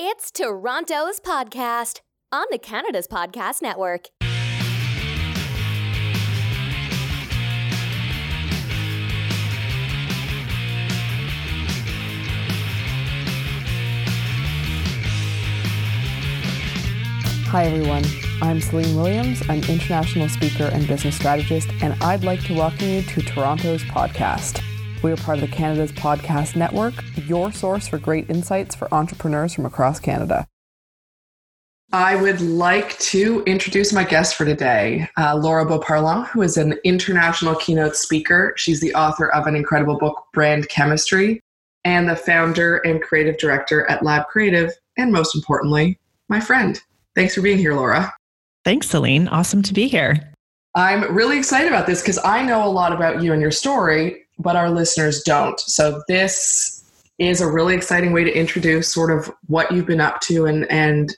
It's Toronto's podcast on the Canada's Podcast Network. Hi, everyone. I'm Celine Williams. I'm international speaker and business strategist, and I'd like to welcome you to Toronto's podcast. We are part of the Canada's Podcast Network, your source for great insights for entrepreneurs from across Canada. I would like to introduce my guest for today, uh, Laura Beauparlant, who is an international keynote speaker. She's the author of an incredible book, Brand Chemistry, and the founder and creative director at Lab Creative, and most importantly, my friend. Thanks for being here, Laura. Thanks, Celine. Awesome to be here. I'm really excited about this because I know a lot about you and your story, but our listeners don't. So this is a really exciting way to introduce sort of what you've been up to and and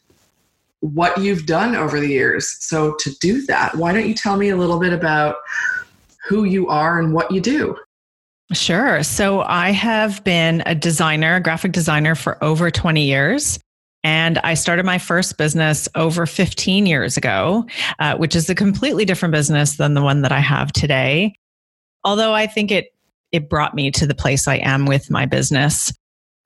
what you've done over the years. So to do that, why don't you tell me a little bit about who you are and what you do? Sure. So I have been a designer, a graphic designer for over 20 years. And I started my first business over 15 years ago, uh, which is a completely different business than the one that I have today. Although I think it it brought me to the place I am with my business.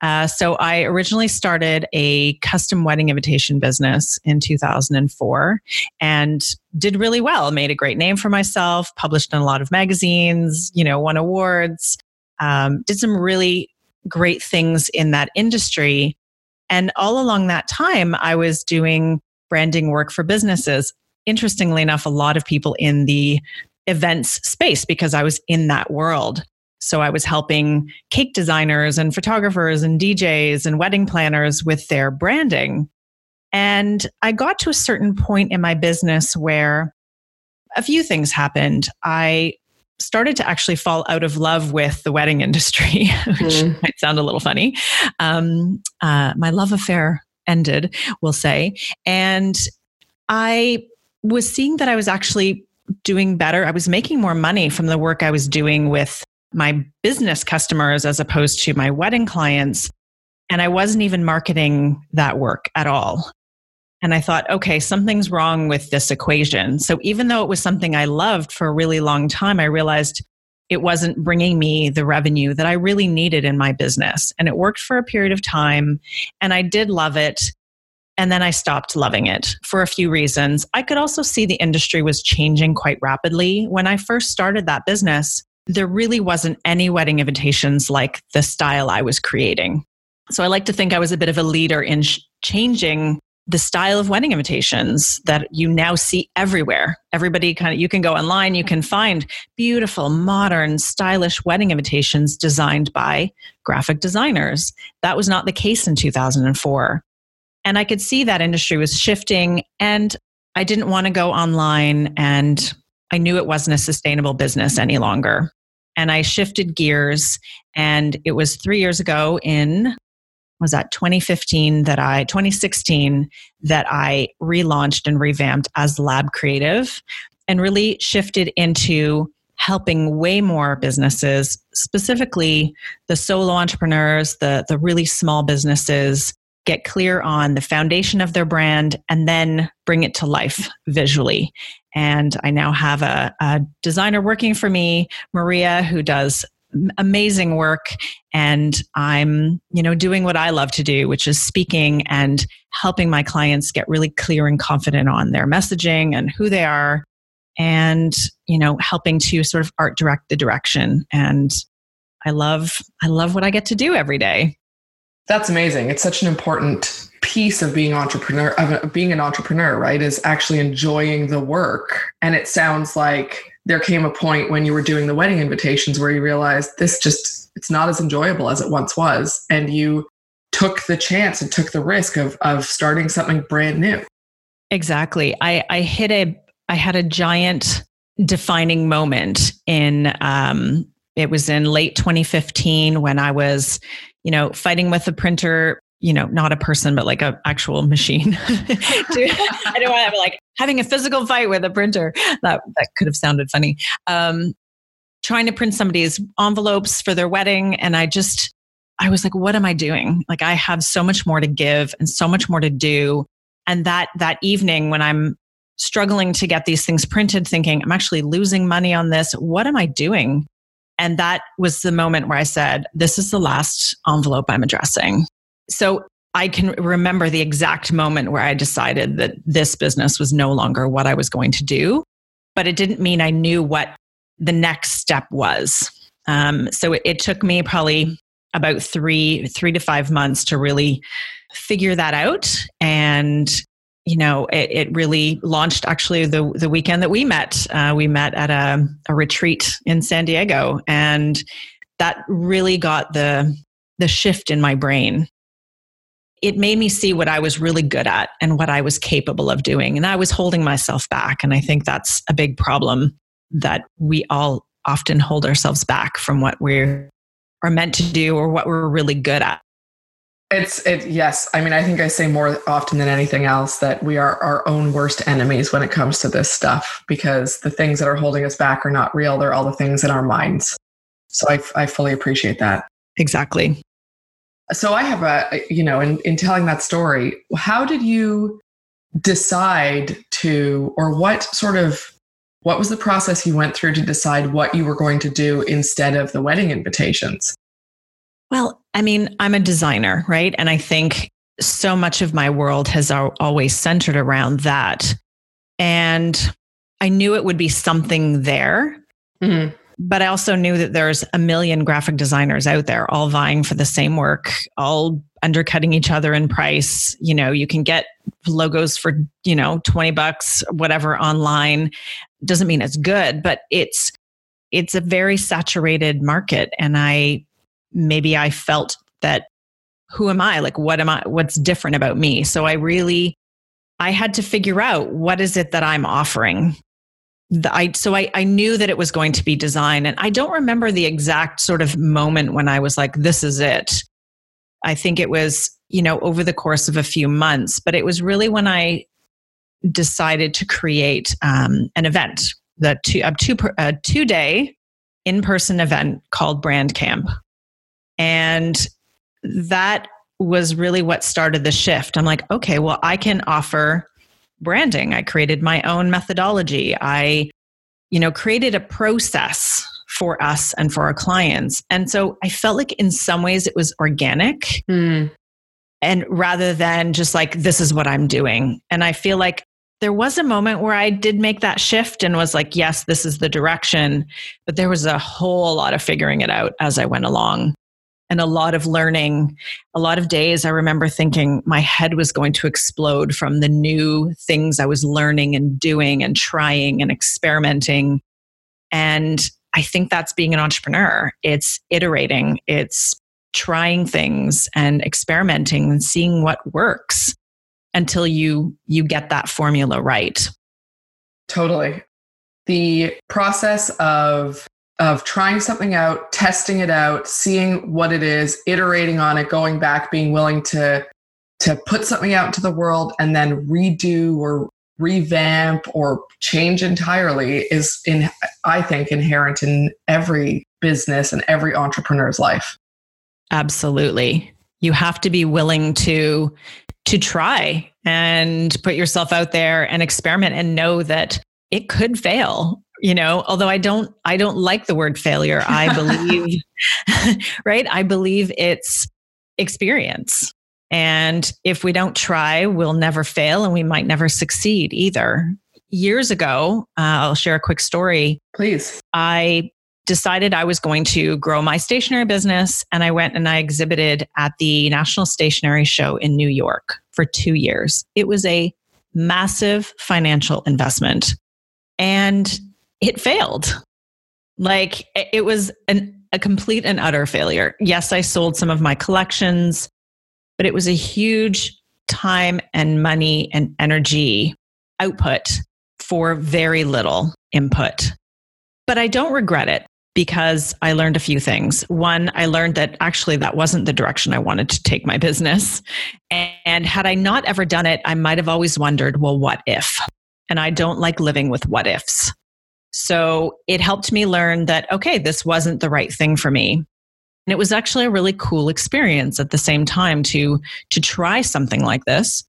Uh, so I originally started a custom wedding invitation business in 2004 and did really well. Made a great name for myself. Published in a lot of magazines. You know, won awards. Um, did some really great things in that industry and all along that time, I was doing branding work for businesses. Interestingly enough, a lot of people in the events space because I was in that world. So I was helping cake designers and photographers and DJs and wedding planners with their branding. And I got to a certain point in my business where a few things happened. I started to actually fall out of love with the wedding industry, which mm. might sound a little funny. Um, uh, my love affair ended, we'll say. And I was seeing that I was actually doing better. I was making more money from the work I was doing with my business customers as opposed to my wedding clients. And I wasn't even marketing that work at all. And I thought, okay, something's wrong with this equation. So even though it was something I loved for a really long time, I realized it wasn't bringing me the revenue that I really needed in my business. And it worked for a period of time. And I did love it. And then I stopped loving it for a few reasons. I could also see the industry was changing quite rapidly. When I first started that business, there really wasn't any wedding invitations like the style I was creating. So I like to think I was a bit of a leader in sh- changing the style of wedding invitations that you now see everywhere. Everybody kind of, you can go online, you can find beautiful, modern, stylish wedding invitations designed by graphic designers. That was not the case in 2004. And I could see that industry was shifting, and I didn't want to go online, and I knew it wasn't a sustainable business any longer. And I shifted gears, and it was three years ago in was that 2015 that I 2016 that I relaunched and revamped as Lab Creative and really shifted into helping way more businesses, specifically the solo entrepreneurs, the the really small businesses get clear on the foundation of their brand and then bring it to life visually. And I now have a, a designer working for me, Maria, who does amazing work. And i'm you know doing what i love to do which is speaking and helping my clients get really clear and confident on their messaging and who they are and you know helping to sort of art direct the direction. And i love i love what i get to do every day that's amazing. It's such an important piece of being entrepreneur of being an entrepreneur right is actually enjoying the work. And it sounds like there came a point when you were doing the wedding invitations where you realized this just it's not as enjoyable as it once was. And you took the chance and took the risk of of starting something brand new. Exactly. I i hit a i had a giant defining moment in um it was in late 2015 when i was you know fighting with the printer you know, not a person, but like a actual machine. I don't want to have like having a physical fight with a printer. That that could have sounded funny. Um, trying to print somebody's envelopes for their wedding, and I just I was like, what am I doing? Like, I have so much more to give and so much more to do. And that, that evening when I'm struggling to get these things printed, thinking, I'm actually losing money on this. What am I doing? And that was the moment where I said, This is the last envelope I'm addressing. So I can remember the exact moment where I decided that this business was no longer what I was going to do, but it didn't mean I knew what the next step was. Um, so it, it took me probably about three three to five months to really figure that out and you know it, it really launched actually the the weekend that we met uh, we met at a, a retreat in san diego and that really got the the shift in my brain it made me see what I was really good at and what I was capable of doing. And I was holding myself back. And I think that's a big problem that we all often hold ourselves back from what we are meant to do or what we're really good at. It's it yes. I mean, I think I say more often than anything else that we are our own worst enemies when it comes to this stuff because the things that are holding us back are not real. They're all the things in our minds. So I, I fully appreciate that. Exactly. So I have a, you know, in, in telling that story, how did you decide to, or what sort of, what was the process you went through to decide what you were going to do instead of the wedding invitations? Well, I mean, I'm a designer, right? And I think so much of my world has always centered around that. And I knew it would be something there. Mm-hmm. But I also knew that there's a million graphic designers out there all vying for the same work, all undercutting each other in price. You know, you can get logos for, you know, 20 bucks, whatever online. Doesn't mean it's good, but it's it's a very saturated market and I maybe I felt that who am I? Like what am I what's different about me? So I really I had to figure out what is it that I'm offering the, I so I, I knew that it was going to be design and I don't remember the exact sort of moment when I was like this is it. I think it was you know over the course of a few months, but it was really when I decided to create um, an event the two a two a two day in person event called Brand Camp, and that was really what started the shift. I'm like, okay, well, I can offer branding. I created my own methodology. I, you know, created a process for us and for our clients. And so I felt like in some ways it was organic. Mm. And rather than just like, this is what I'm doing. And I feel like there was a moment where I did make that shift and was like, yes, this is the direction. But there was a whole lot of figuring it out as I went along and a lot of learning. A lot of days I remember thinking my head was going to explode from the new things I was learning and doing and trying and experimenting. And I think that's being an entrepreneur. It's iterating, it's trying things and experimenting and seeing what works until you you get that formula right. Totally. The process of of trying something out, testing it out, seeing what it is, iterating on it, going back, being willing to to put something out into the world and then redo or revamp or change entirely is in I think inherent in every business and every entrepreneur's life. Absolutely. You have to be willing to to try and put yourself out there and experiment and know that it could fail you know although i don't i don't like the word failure. I believe right? I believe it's experience. And if we don't try we'll never fail and we might never succeed either. Years ago uh, i'll share a quick story. Please. I decided i was going to grow my stationery business and i went and i exhibited at the national stationery show in new york for two years. It was a massive financial investment. And it failed. Like it was an, a complete and utter failure. Yes, I sold some of my collections, but it was a huge time and money and energy output for very little input. But I don't regret it because I learned a few things. One, I learned that actually that wasn't the direction I wanted to take my business. And had I not ever done it, I might have always wondered, well, what if? And I don't like living with what ifs. So it helped me learn that, okay, this wasn't the right thing for me. And it was actually a really cool experience at the same time to, to try something like this.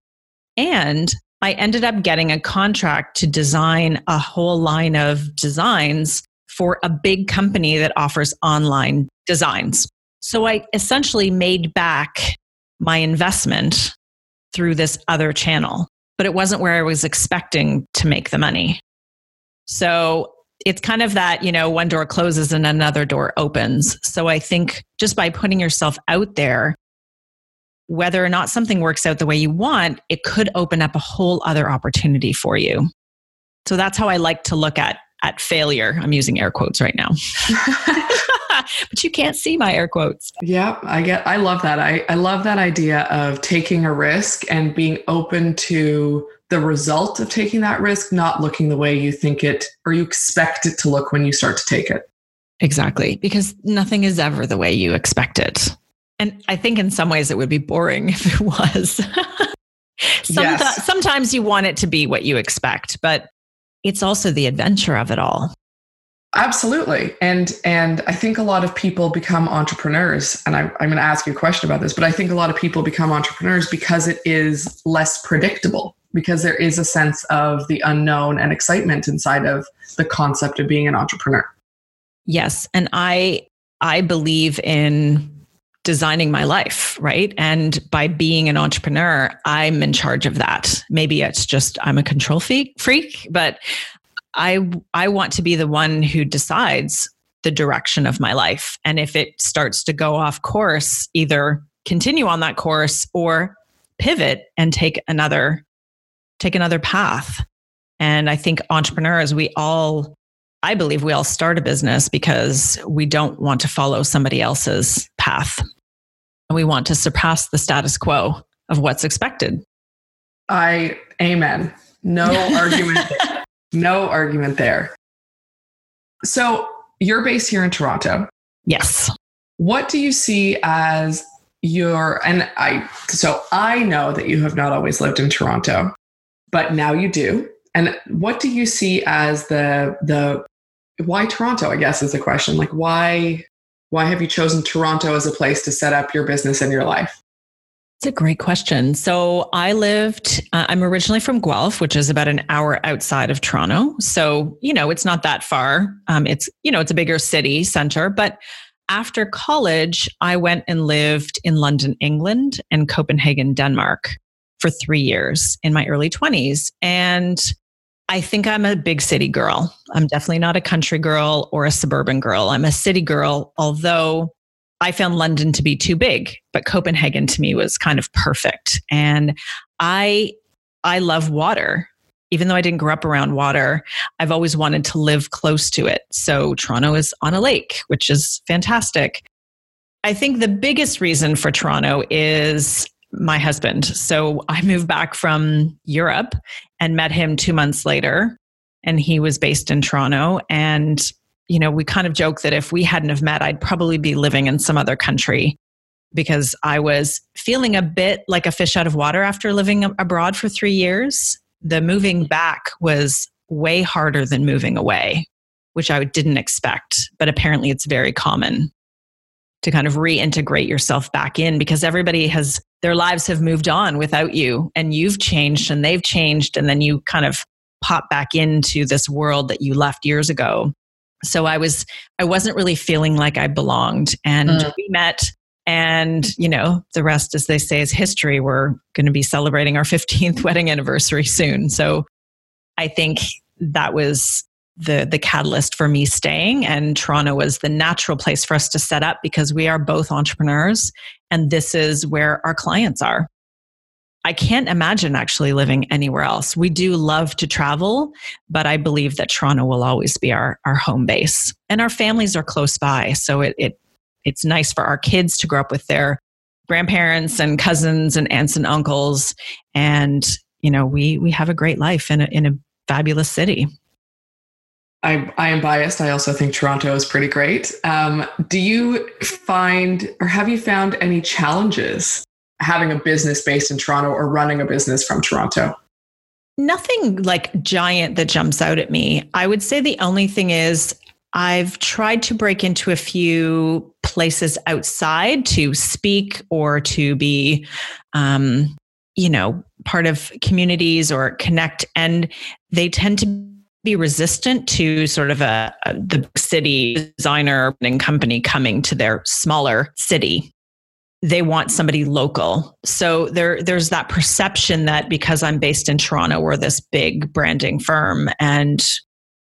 And I ended up getting a contract to design a whole line of designs for a big company that offers online designs. So I essentially made back my investment through this other channel, but it wasn't where I was expecting to make the money. So it's kind of that, you know, one door closes and another door opens. So I think just by putting yourself out there, whether or not something works out the way you want, it could open up a whole other opportunity for you. So that's how I like to look at at failure. I'm using air quotes right now. but you can't see my air quotes. Yeah, I get I love that. I, I love that idea of taking a risk and being open to the result of taking that risk, not looking the way you think it or you expect it to look when you start to take it. Exactly. Because nothing is ever the way you expect it. And I think in some ways it would be boring if it was. yes. Sometimes you want it to be what you expect, but it's also the adventure of it all. Absolutely. And and I think a lot of people become entrepreneurs. And I, I'm going to ask you a question about this, but I think a lot of people become entrepreneurs because it is less predictable, because there is a sense of the unknown and excitement inside of the concept of being an entrepreneur. Yes. And I I believe in designing my life, right? And by being an entrepreneur, I'm in charge of that. Maybe it's just I'm a control freak, but I I want to be the one who decides the direction of my life. And if it starts to go off course, either continue on that course or pivot and take another take another path. And I think entrepreneurs, we all I believe we all start a business because we don't want to follow somebody else's path and we want to surpass the status quo of what's expected. I amen. No argument. There. No argument there. So you're based here in Toronto. Yes. What do you see as your and I so I know that you have not always lived in Toronto, but now you do. And what do you see as the the why Toronto, I guess is the question. Like why why have you chosen Toronto as a place to set up your business and your life? It's a great question. So I lived, uh, I'm originally from Guelph, which is about an hour outside of Toronto. So, you know, it's not that far. Um, it's, you know, it's a bigger city center. But after college, I went and lived in London, England and Copenhagen, Denmark for three years in my early 20s. And I think I'm a big city girl. I'm definitely not a country girl or a suburban girl. I'm a city girl, although I found London to be too big, but Copenhagen to me was kind of perfect. And I I love water. Even though I didn't grow up around water, I've always wanted to live close to it. So Toronto is on a lake, which is fantastic. I think the biggest reason for Toronto is my husband. So I moved back from Europe and met him two months later. And he was based in Toronto. And, you know, we kind of joke that if we hadn't have met, I'd probably be living in some other country because I was feeling a bit like a fish out of water after living abroad for three years. The moving back was way harder than moving away, which I didn't expect, but apparently it's very common to kind of reintegrate yourself back in because everybody has their lives have moved on without you and you've changed and they've changed and then you kind of pop back into this world that you left years ago. So i was i wasn't really feeling like i belonged and mm. we met and you know the rest as they say is history. We're going to be celebrating our 15th wedding anniversary soon. So i think that was the the catalyst for me staying and Toronto was the natural place for us to set up because we are both entrepreneurs and this is where our clients are. I can't imagine actually living anywhere else. We do love to travel, but I believe that Toronto will always be our, our home base. And our families are close by. So it, it it's nice for our kids to grow up with their grandparents and cousins and aunts and uncles. And, you know, we we have a great life in a in a fabulous city. I, I am biased. I also think Toronto is pretty great. Um, do you find or have you found any challenges having a business based in Toronto or running a business from Toronto? Nothing like giant that jumps out at me. I would say the only thing is I've tried to break into a few places outside to speak or to be, um, you know, part of communities or connect. And they tend to be resistant to sort of a, a the city designer and company coming to their smaller city they want somebody local. So there, there's that perception that because I'm based in Toronto, we're this big branding firm. And,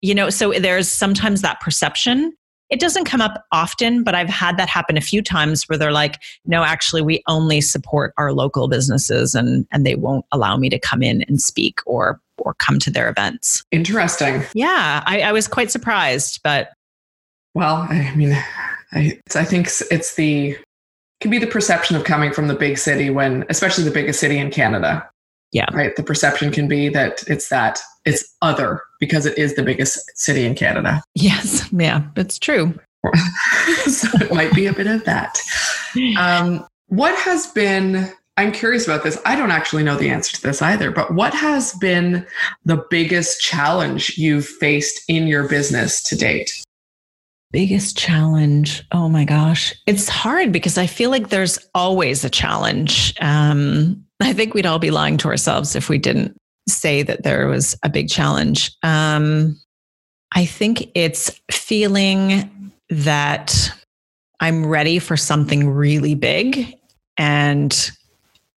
you know, so there's sometimes that perception. It doesn't come up often, but I've had that happen a few times where they're like, no, actually, we only support our local businesses and, and they won't allow me to come in and speak or or come to their events. Interesting. Yeah, I, I was quite surprised, but well, I mean, I, I think it's the can be the perception of coming from the big city when, especially the biggest city in Canada. Yeah. Right. The perception can be that it's that it's other because it is the biggest city in Canada. Yes. Yeah. It's true. so it might be a bit of that. Um, what has been, I'm curious about this. I don't actually know the answer to this either, but what has been the biggest challenge you've faced in your business to date? Biggest challenge. Oh my gosh. It's hard because I feel like there's always a challenge. Um, I think we'd all be lying to ourselves if we didn't say that there was a big challenge. Um, I think it's feeling that I'm ready for something really big and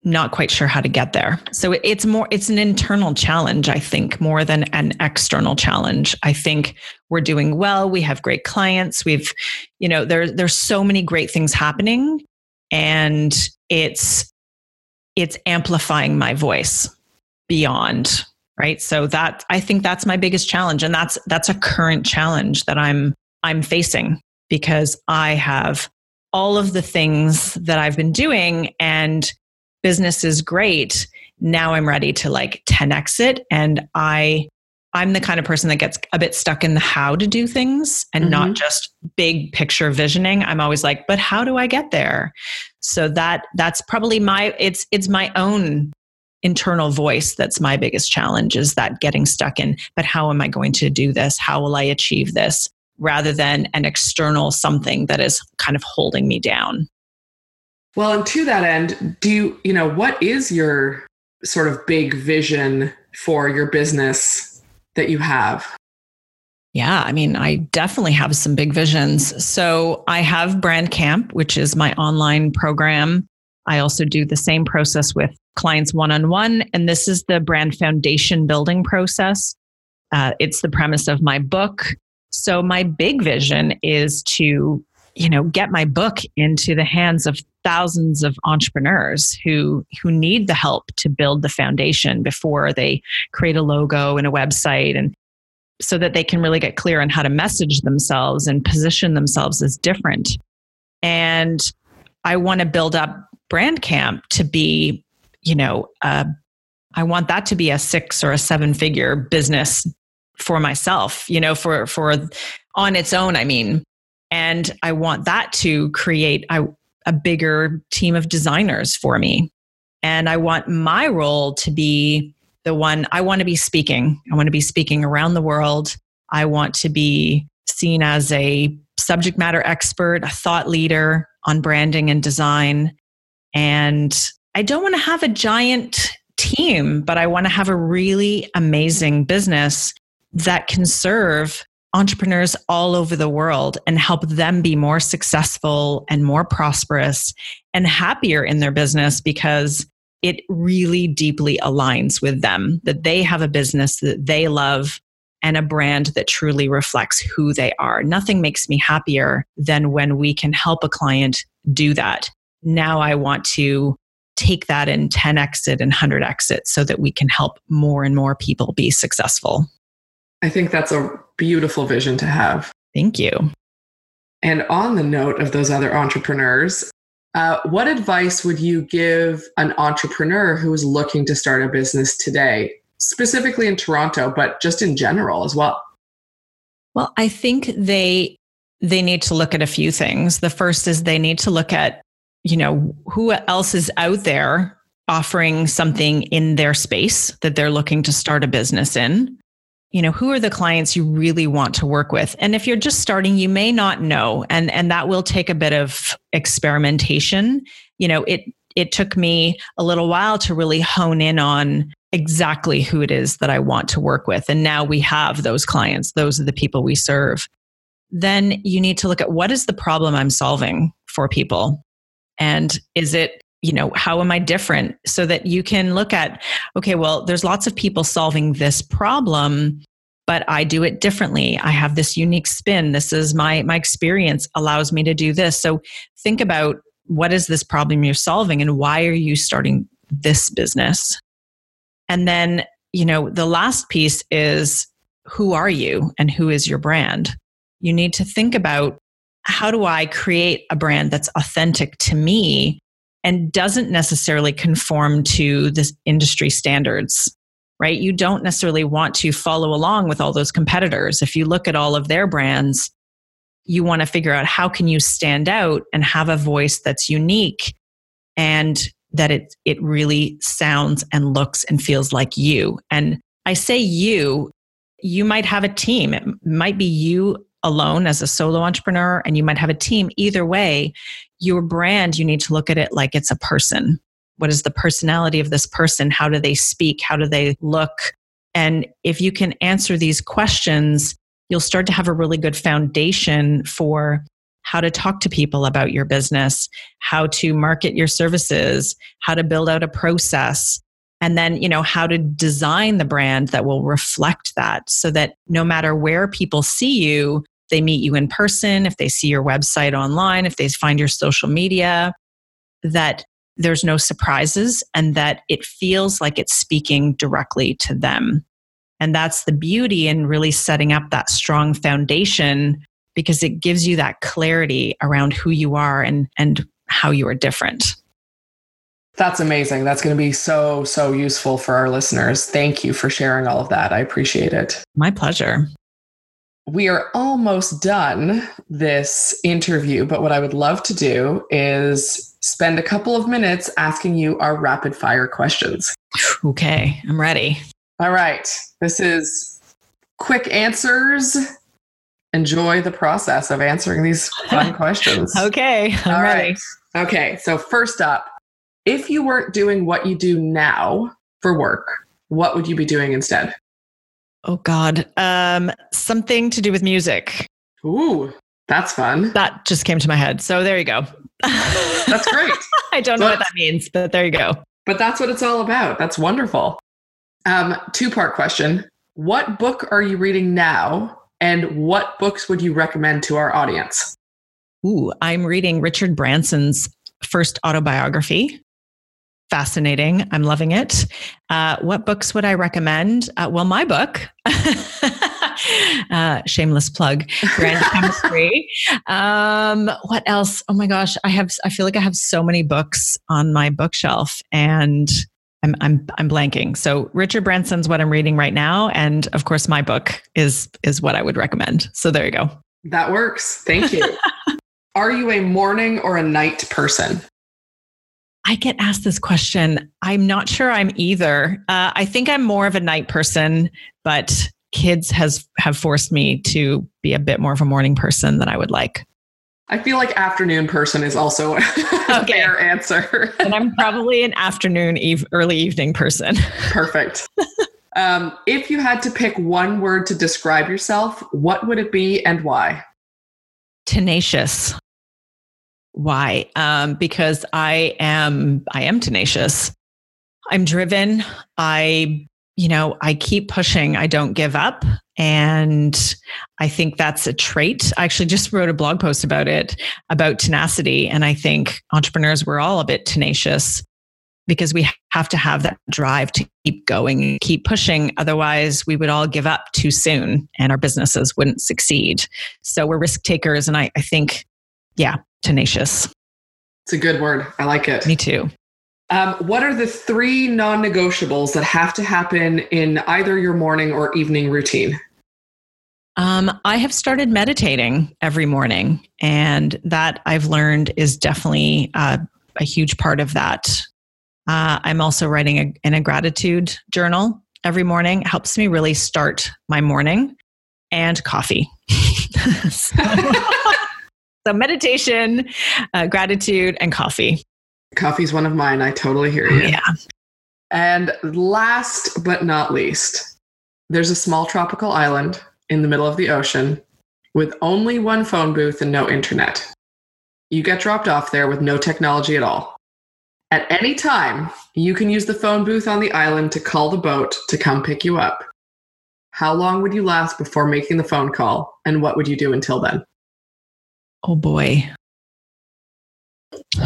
not quite sure how to get there. So it's more it's an internal challenge I think more than an external challenge. I think we're doing well, we have great clients, we've you know there there's so many great things happening and it's it's amplifying my voice beyond, right? So that I think that's my biggest challenge and that's that's a current challenge that I'm I'm facing because I have all of the things that I've been doing and business is great. Now I'm ready to like 10x it. And I, I'm the kind of person that gets a bit stuck in the how to do things and mm-hmm. not just big picture visioning. I'm always like, but how do I get there? So that that's probably my it's it's my own internal voice that's my biggest challenge is that getting stuck in but how am I going to do this? How will I achieve this? rather than an external something that is kind of holding me down. Well, and to that end, do you, you know, what is your sort of big vision for your business that you have? Yeah, I mean, I definitely have some big visions. So I have Brand Camp, which is my online program. I also do the same process with clients one on one. And this is the brand foundation building process. Uh, it's the premise of my book. So my big vision is to you know get my book into the hands of thousands of entrepreneurs who who need the help to build the foundation before they create a logo and a website and so that they can really get clear on how to message themselves and position themselves as different. And i want to build up brand camp to be you know uh, i want that to be a six or a seven figure business for myself you know for for on its own i mean and I want that to create a, a bigger team of designers for me. And I want my role to be the one I want to be speaking. I want to be speaking around the world. I want to be seen as a subject matter expert, a thought leader on branding and design. And I don't want to have a giant team, but I want to have a really amazing business that can serve entrepreneurs all over the world and help them be more successful and more prosperous and happier in their business because it really deeply aligns with them that they have a business that they love and a brand that truly reflects who they are. Nothing makes me happier than when we can help a client do that. Now I want to take that and 10 exit and 100x it so that we can help more and more people be successful. I think that's a beautiful vision to have. Thank you. And on the note of those other entrepreneurs, uh, what advice would you give an entrepreneur who is looking to start a business today, specifically in Toronto, but just in general as well? Well, I think they they need to look at a few things. The first is they need to look at, you know, who else is out there offering something in their space that they're looking to start a business in you know who are the clients you really want to work with? And if you're just starting you may not know and and that will take a bit of experimentation. You know it it took me a little while to really hone in on exactly who it is that I want to work with and now we have those clients. Those are the people we serve. Then you need to look at what is the problem I'm solving for people? And is it you know how am i different? So that you can look at okay well there's lots of people solving this problem but i do it differently. I have this unique spin. This is my my experience allows me to do this. So think about what is this problem you're solving and why are you starting this business? And then you know the last piece is who are you and who is your brand? You need to think about how do i create a brand that's authentic to me and doesn't necessarily conform to the industry standards right? You don't necessarily want to follow along with all those competitors. If you look at all of their brands you want to figure out how can you stand out and have a voice that's unique and that it it really sounds and looks and feels like you. And i say you you might have a team. It might be you alone as a solo entrepreneur and you might have a team either way your brand, you need to look at it like it's a person. What is the personality of this person? How do they speak? How do they look? And if you can answer these questions, you'll start to have a really good foundation for how to talk to people about your business, how to market your services, how to build out a process, and then, you know, how to design the brand that will reflect that so that no matter where people see you, they meet you in person, if they see your website online, if they find your social media, that there's no surprises and that it feels like it's speaking directly to them. And that's the beauty in really setting up that strong foundation because it gives you that clarity around who you are and, and how you are different. That's amazing. That's going to be so, so useful for our listeners. Thank you for sharing all of that. I appreciate it. My pleasure we are almost done this interview, but what I would love to do is spend a couple of minutes asking you our rapid fire questions. Okay, I'm ready. All right. This is quick answers. Enjoy the process of answering these fun questions. okay, I'm All ready. Right. Okay, so first up, if you weren't doing what you do now for work, what would you be doing instead? Oh God, um, something to do with music. Ooh, that's fun. That just came to my head. So there you go. That's great. I don't know what that means, but there you go. But that's what it's all about. That's wonderful. Um, two part question. What book are you reading now? And what books would you recommend to our audience? Ooh, I'm reading Richard Branson's first autobiography fascinating. I'm loving it. Uh, what books would I recommend? Uh, well, my book, uh, shameless plug, Brand Chemistry. Um, what else? Oh my gosh, I have. I feel like I have so many books on my bookshelf, and I'm I'm I'm blanking. So Richard Branson's what I'm reading right now, and of course, my book is is what I would recommend. So there you go. That works. Thank you. Are you a morning or a night person? I get asked this question. I'm not sure I'm either. Uh, I think I'm more of a night person, but kids has have forced me to be a bit more of a morning person than I would like. I feel like afternoon person is also a okay. fair answer. and I'm probably an afternoon, eve, early evening person. Perfect. Um, if you had to pick one word to describe yourself, what would it be and why? Tenacious. Why? Um, because I am I am tenacious. I'm driven. I you know I keep pushing. I don't give up, and I think that's a trait. I actually just wrote a blog post about it about tenacity, and I think entrepreneurs we're all a bit tenacious because we have to have that drive to keep going keep pushing otherwise we would all give up too soon and our businesses wouldn't succeed so we're risk takers and I, I think yeah tenacious. It's a good word. I like it. Me too. Um, what are the three non negotiables that have to happen in either your morning or evening routine? Um, I have started meditating every morning, and that I've learned is definitely uh, a huge part of that. Uh, I'm also writing a, in a gratitude journal every morning. It helps me really start my morning and coffee. so, so, meditation, uh, gratitude, and coffee. Coffee's one of mine. I totally hear you. Yeah. And last but not least, there's a small tropical island in the middle of the ocean with only one phone booth and no internet. You get dropped off there with no technology at all. At any time, you can use the phone booth on the island to call the boat to come pick you up. How long would you last before making the phone call, and what would you do until then? Oh boy.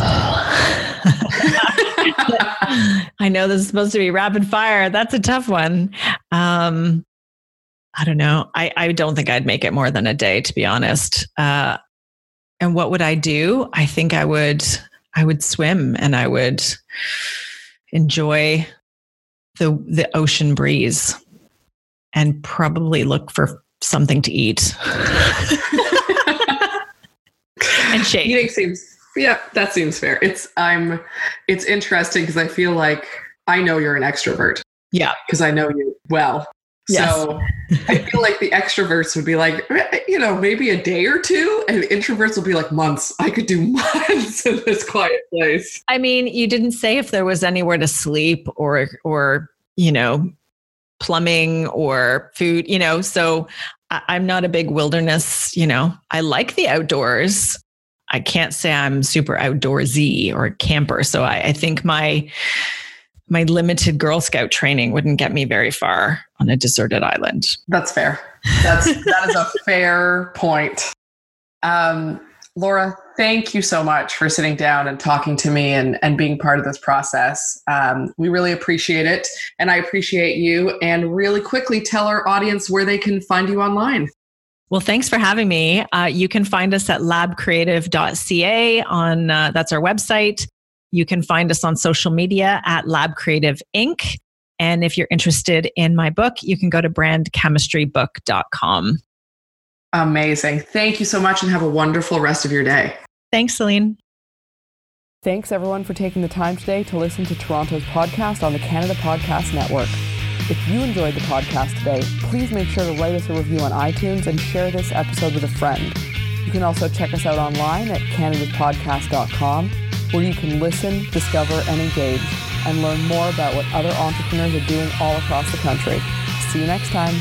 I know this is supposed to be rapid fire. That's a tough one. Um, I don't know. I, I don't think I'd make it more than a day, to be honest. Uh, and what would I do? I think I would I would swim and I would enjoy the the ocean breeze and probably look for something to eat. and shake. Eating seems yeah, that seems fair. It's I'm it's interesting because I feel like I know you're an extrovert. Yeah. Because I know you well. Yes. So I feel like the extroverts would be like, eh, eh, you know, maybe a day or two, and introverts will be like months. I could do months in this quiet place. I mean, you didn't say if there was anywhere to sleep or or you know, plumbing or food, you know. So I'm not a big wilderness, you know. I like the outdoors. I can't say I'm super outdoorsy or a camper. So I, I think my my limited Girl Scout training wouldn't get me very far on a deserted island. That's fair. That's that is a fair point. Um, Laura, thank you so much for sitting down and talking to me and, and being part of this process. Um, we really appreciate it. And I appreciate you. And really quickly tell our audience where they can find you online. Well, thanks for having me. Uh, you can find us at labcreative.ca on uh, that's our website. You can find us on social media at Lab Creative Inc. And if you're interested in my book, you can go to brandchemistrybook.com. Amazing. Thank you so much and have a wonderful rest of your day. Thanks, Celine. Thanks everyone for taking the time today to listen to Toronto's podcast on the Canada Podcast Network. If you enjoyed the podcast today, please make sure to write us a review on iTunes and share this episode with a friend. You can also check us out online at canadaspodcast.com where you can listen, discover, and engage and learn more about what other entrepreneurs are doing all across the country. See you next time.